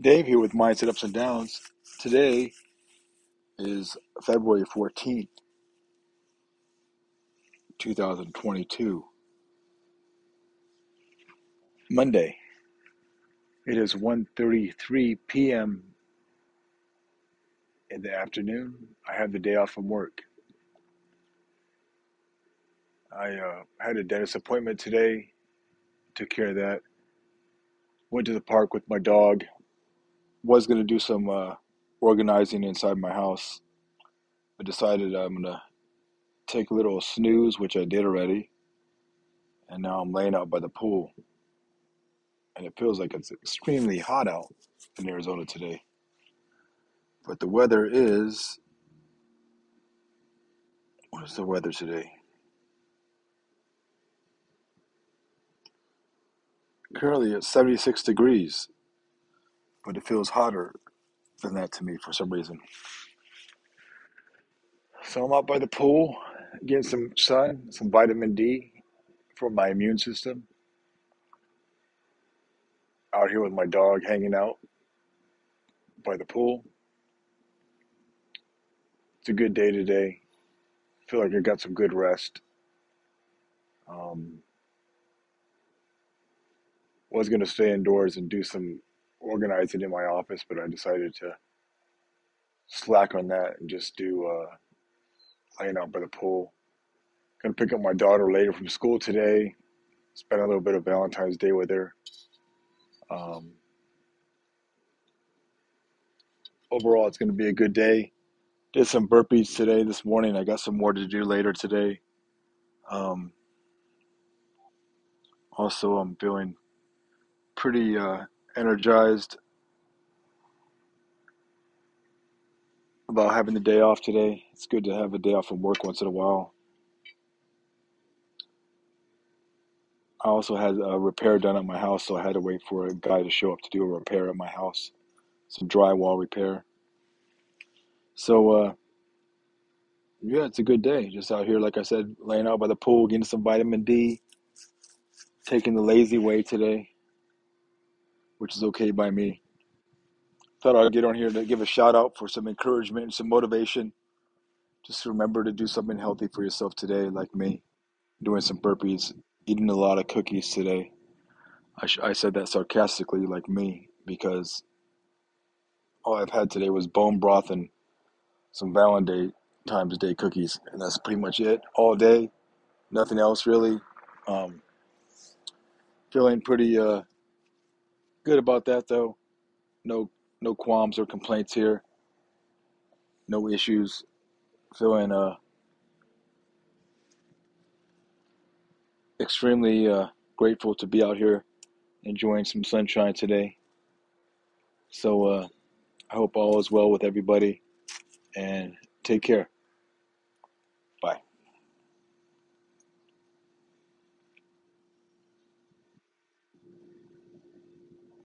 Dave here with Mindset Ups and Downs. Today is February 14th, 2022. Monday. It is 1:33 p.m. in the afternoon. I have the day off from work. I uh, had a dentist appointment today. Took care of that. Went to the park with my dog. Was going to do some uh, organizing inside my house. I decided I'm going to take a little snooze, which I did already. And now I'm laying out by the pool. And it feels like it's extremely hot out in Arizona today. But the weather is. What is the weather today? Currently it's 76 degrees, but it feels hotter than that to me for some reason. So I'm out by the pool, getting some sun, some vitamin D for my immune system. Out here with my dog hanging out by the pool. It's a good day today. Feel like I got some good rest. Um, was going to stay indoors and do some organizing in my office, but I decided to slack on that and just do uh, laying out by the pool. Gonna pick up my daughter later from school today. Spend a little bit of Valentine's Day with her. Um, overall, it's gonna be a good day. Did some burpees today, this morning. I got some more to do later today. Um, also, I'm feeling pretty uh, energized about having the day off today. It's good to have a day off from work once in a while. I also had a repair done at my house, so I had to wait for a guy to show up to do a repair at my house, some drywall repair. So, uh, yeah, it's a good day. Just out here, like I said, laying out by the pool, getting some vitamin D, taking the lazy way today, which is okay by me. Thought I'd get on here to give a shout out for some encouragement and some motivation. Just remember to do something healthy for yourself today, like me, doing some burpees, eating a lot of cookies today. I, sh- I said that sarcastically, like me, because all I've had today was bone broth and some Valentine's Day cookies, and that's pretty much it all day. Nothing else really. Um, feeling pretty uh, good about that though. No no qualms or complaints here. No issues. Feeling uh, extremely uh, grateful to be out here enjoying some sunshine today. So uh, I hope all is well with everybody and take care.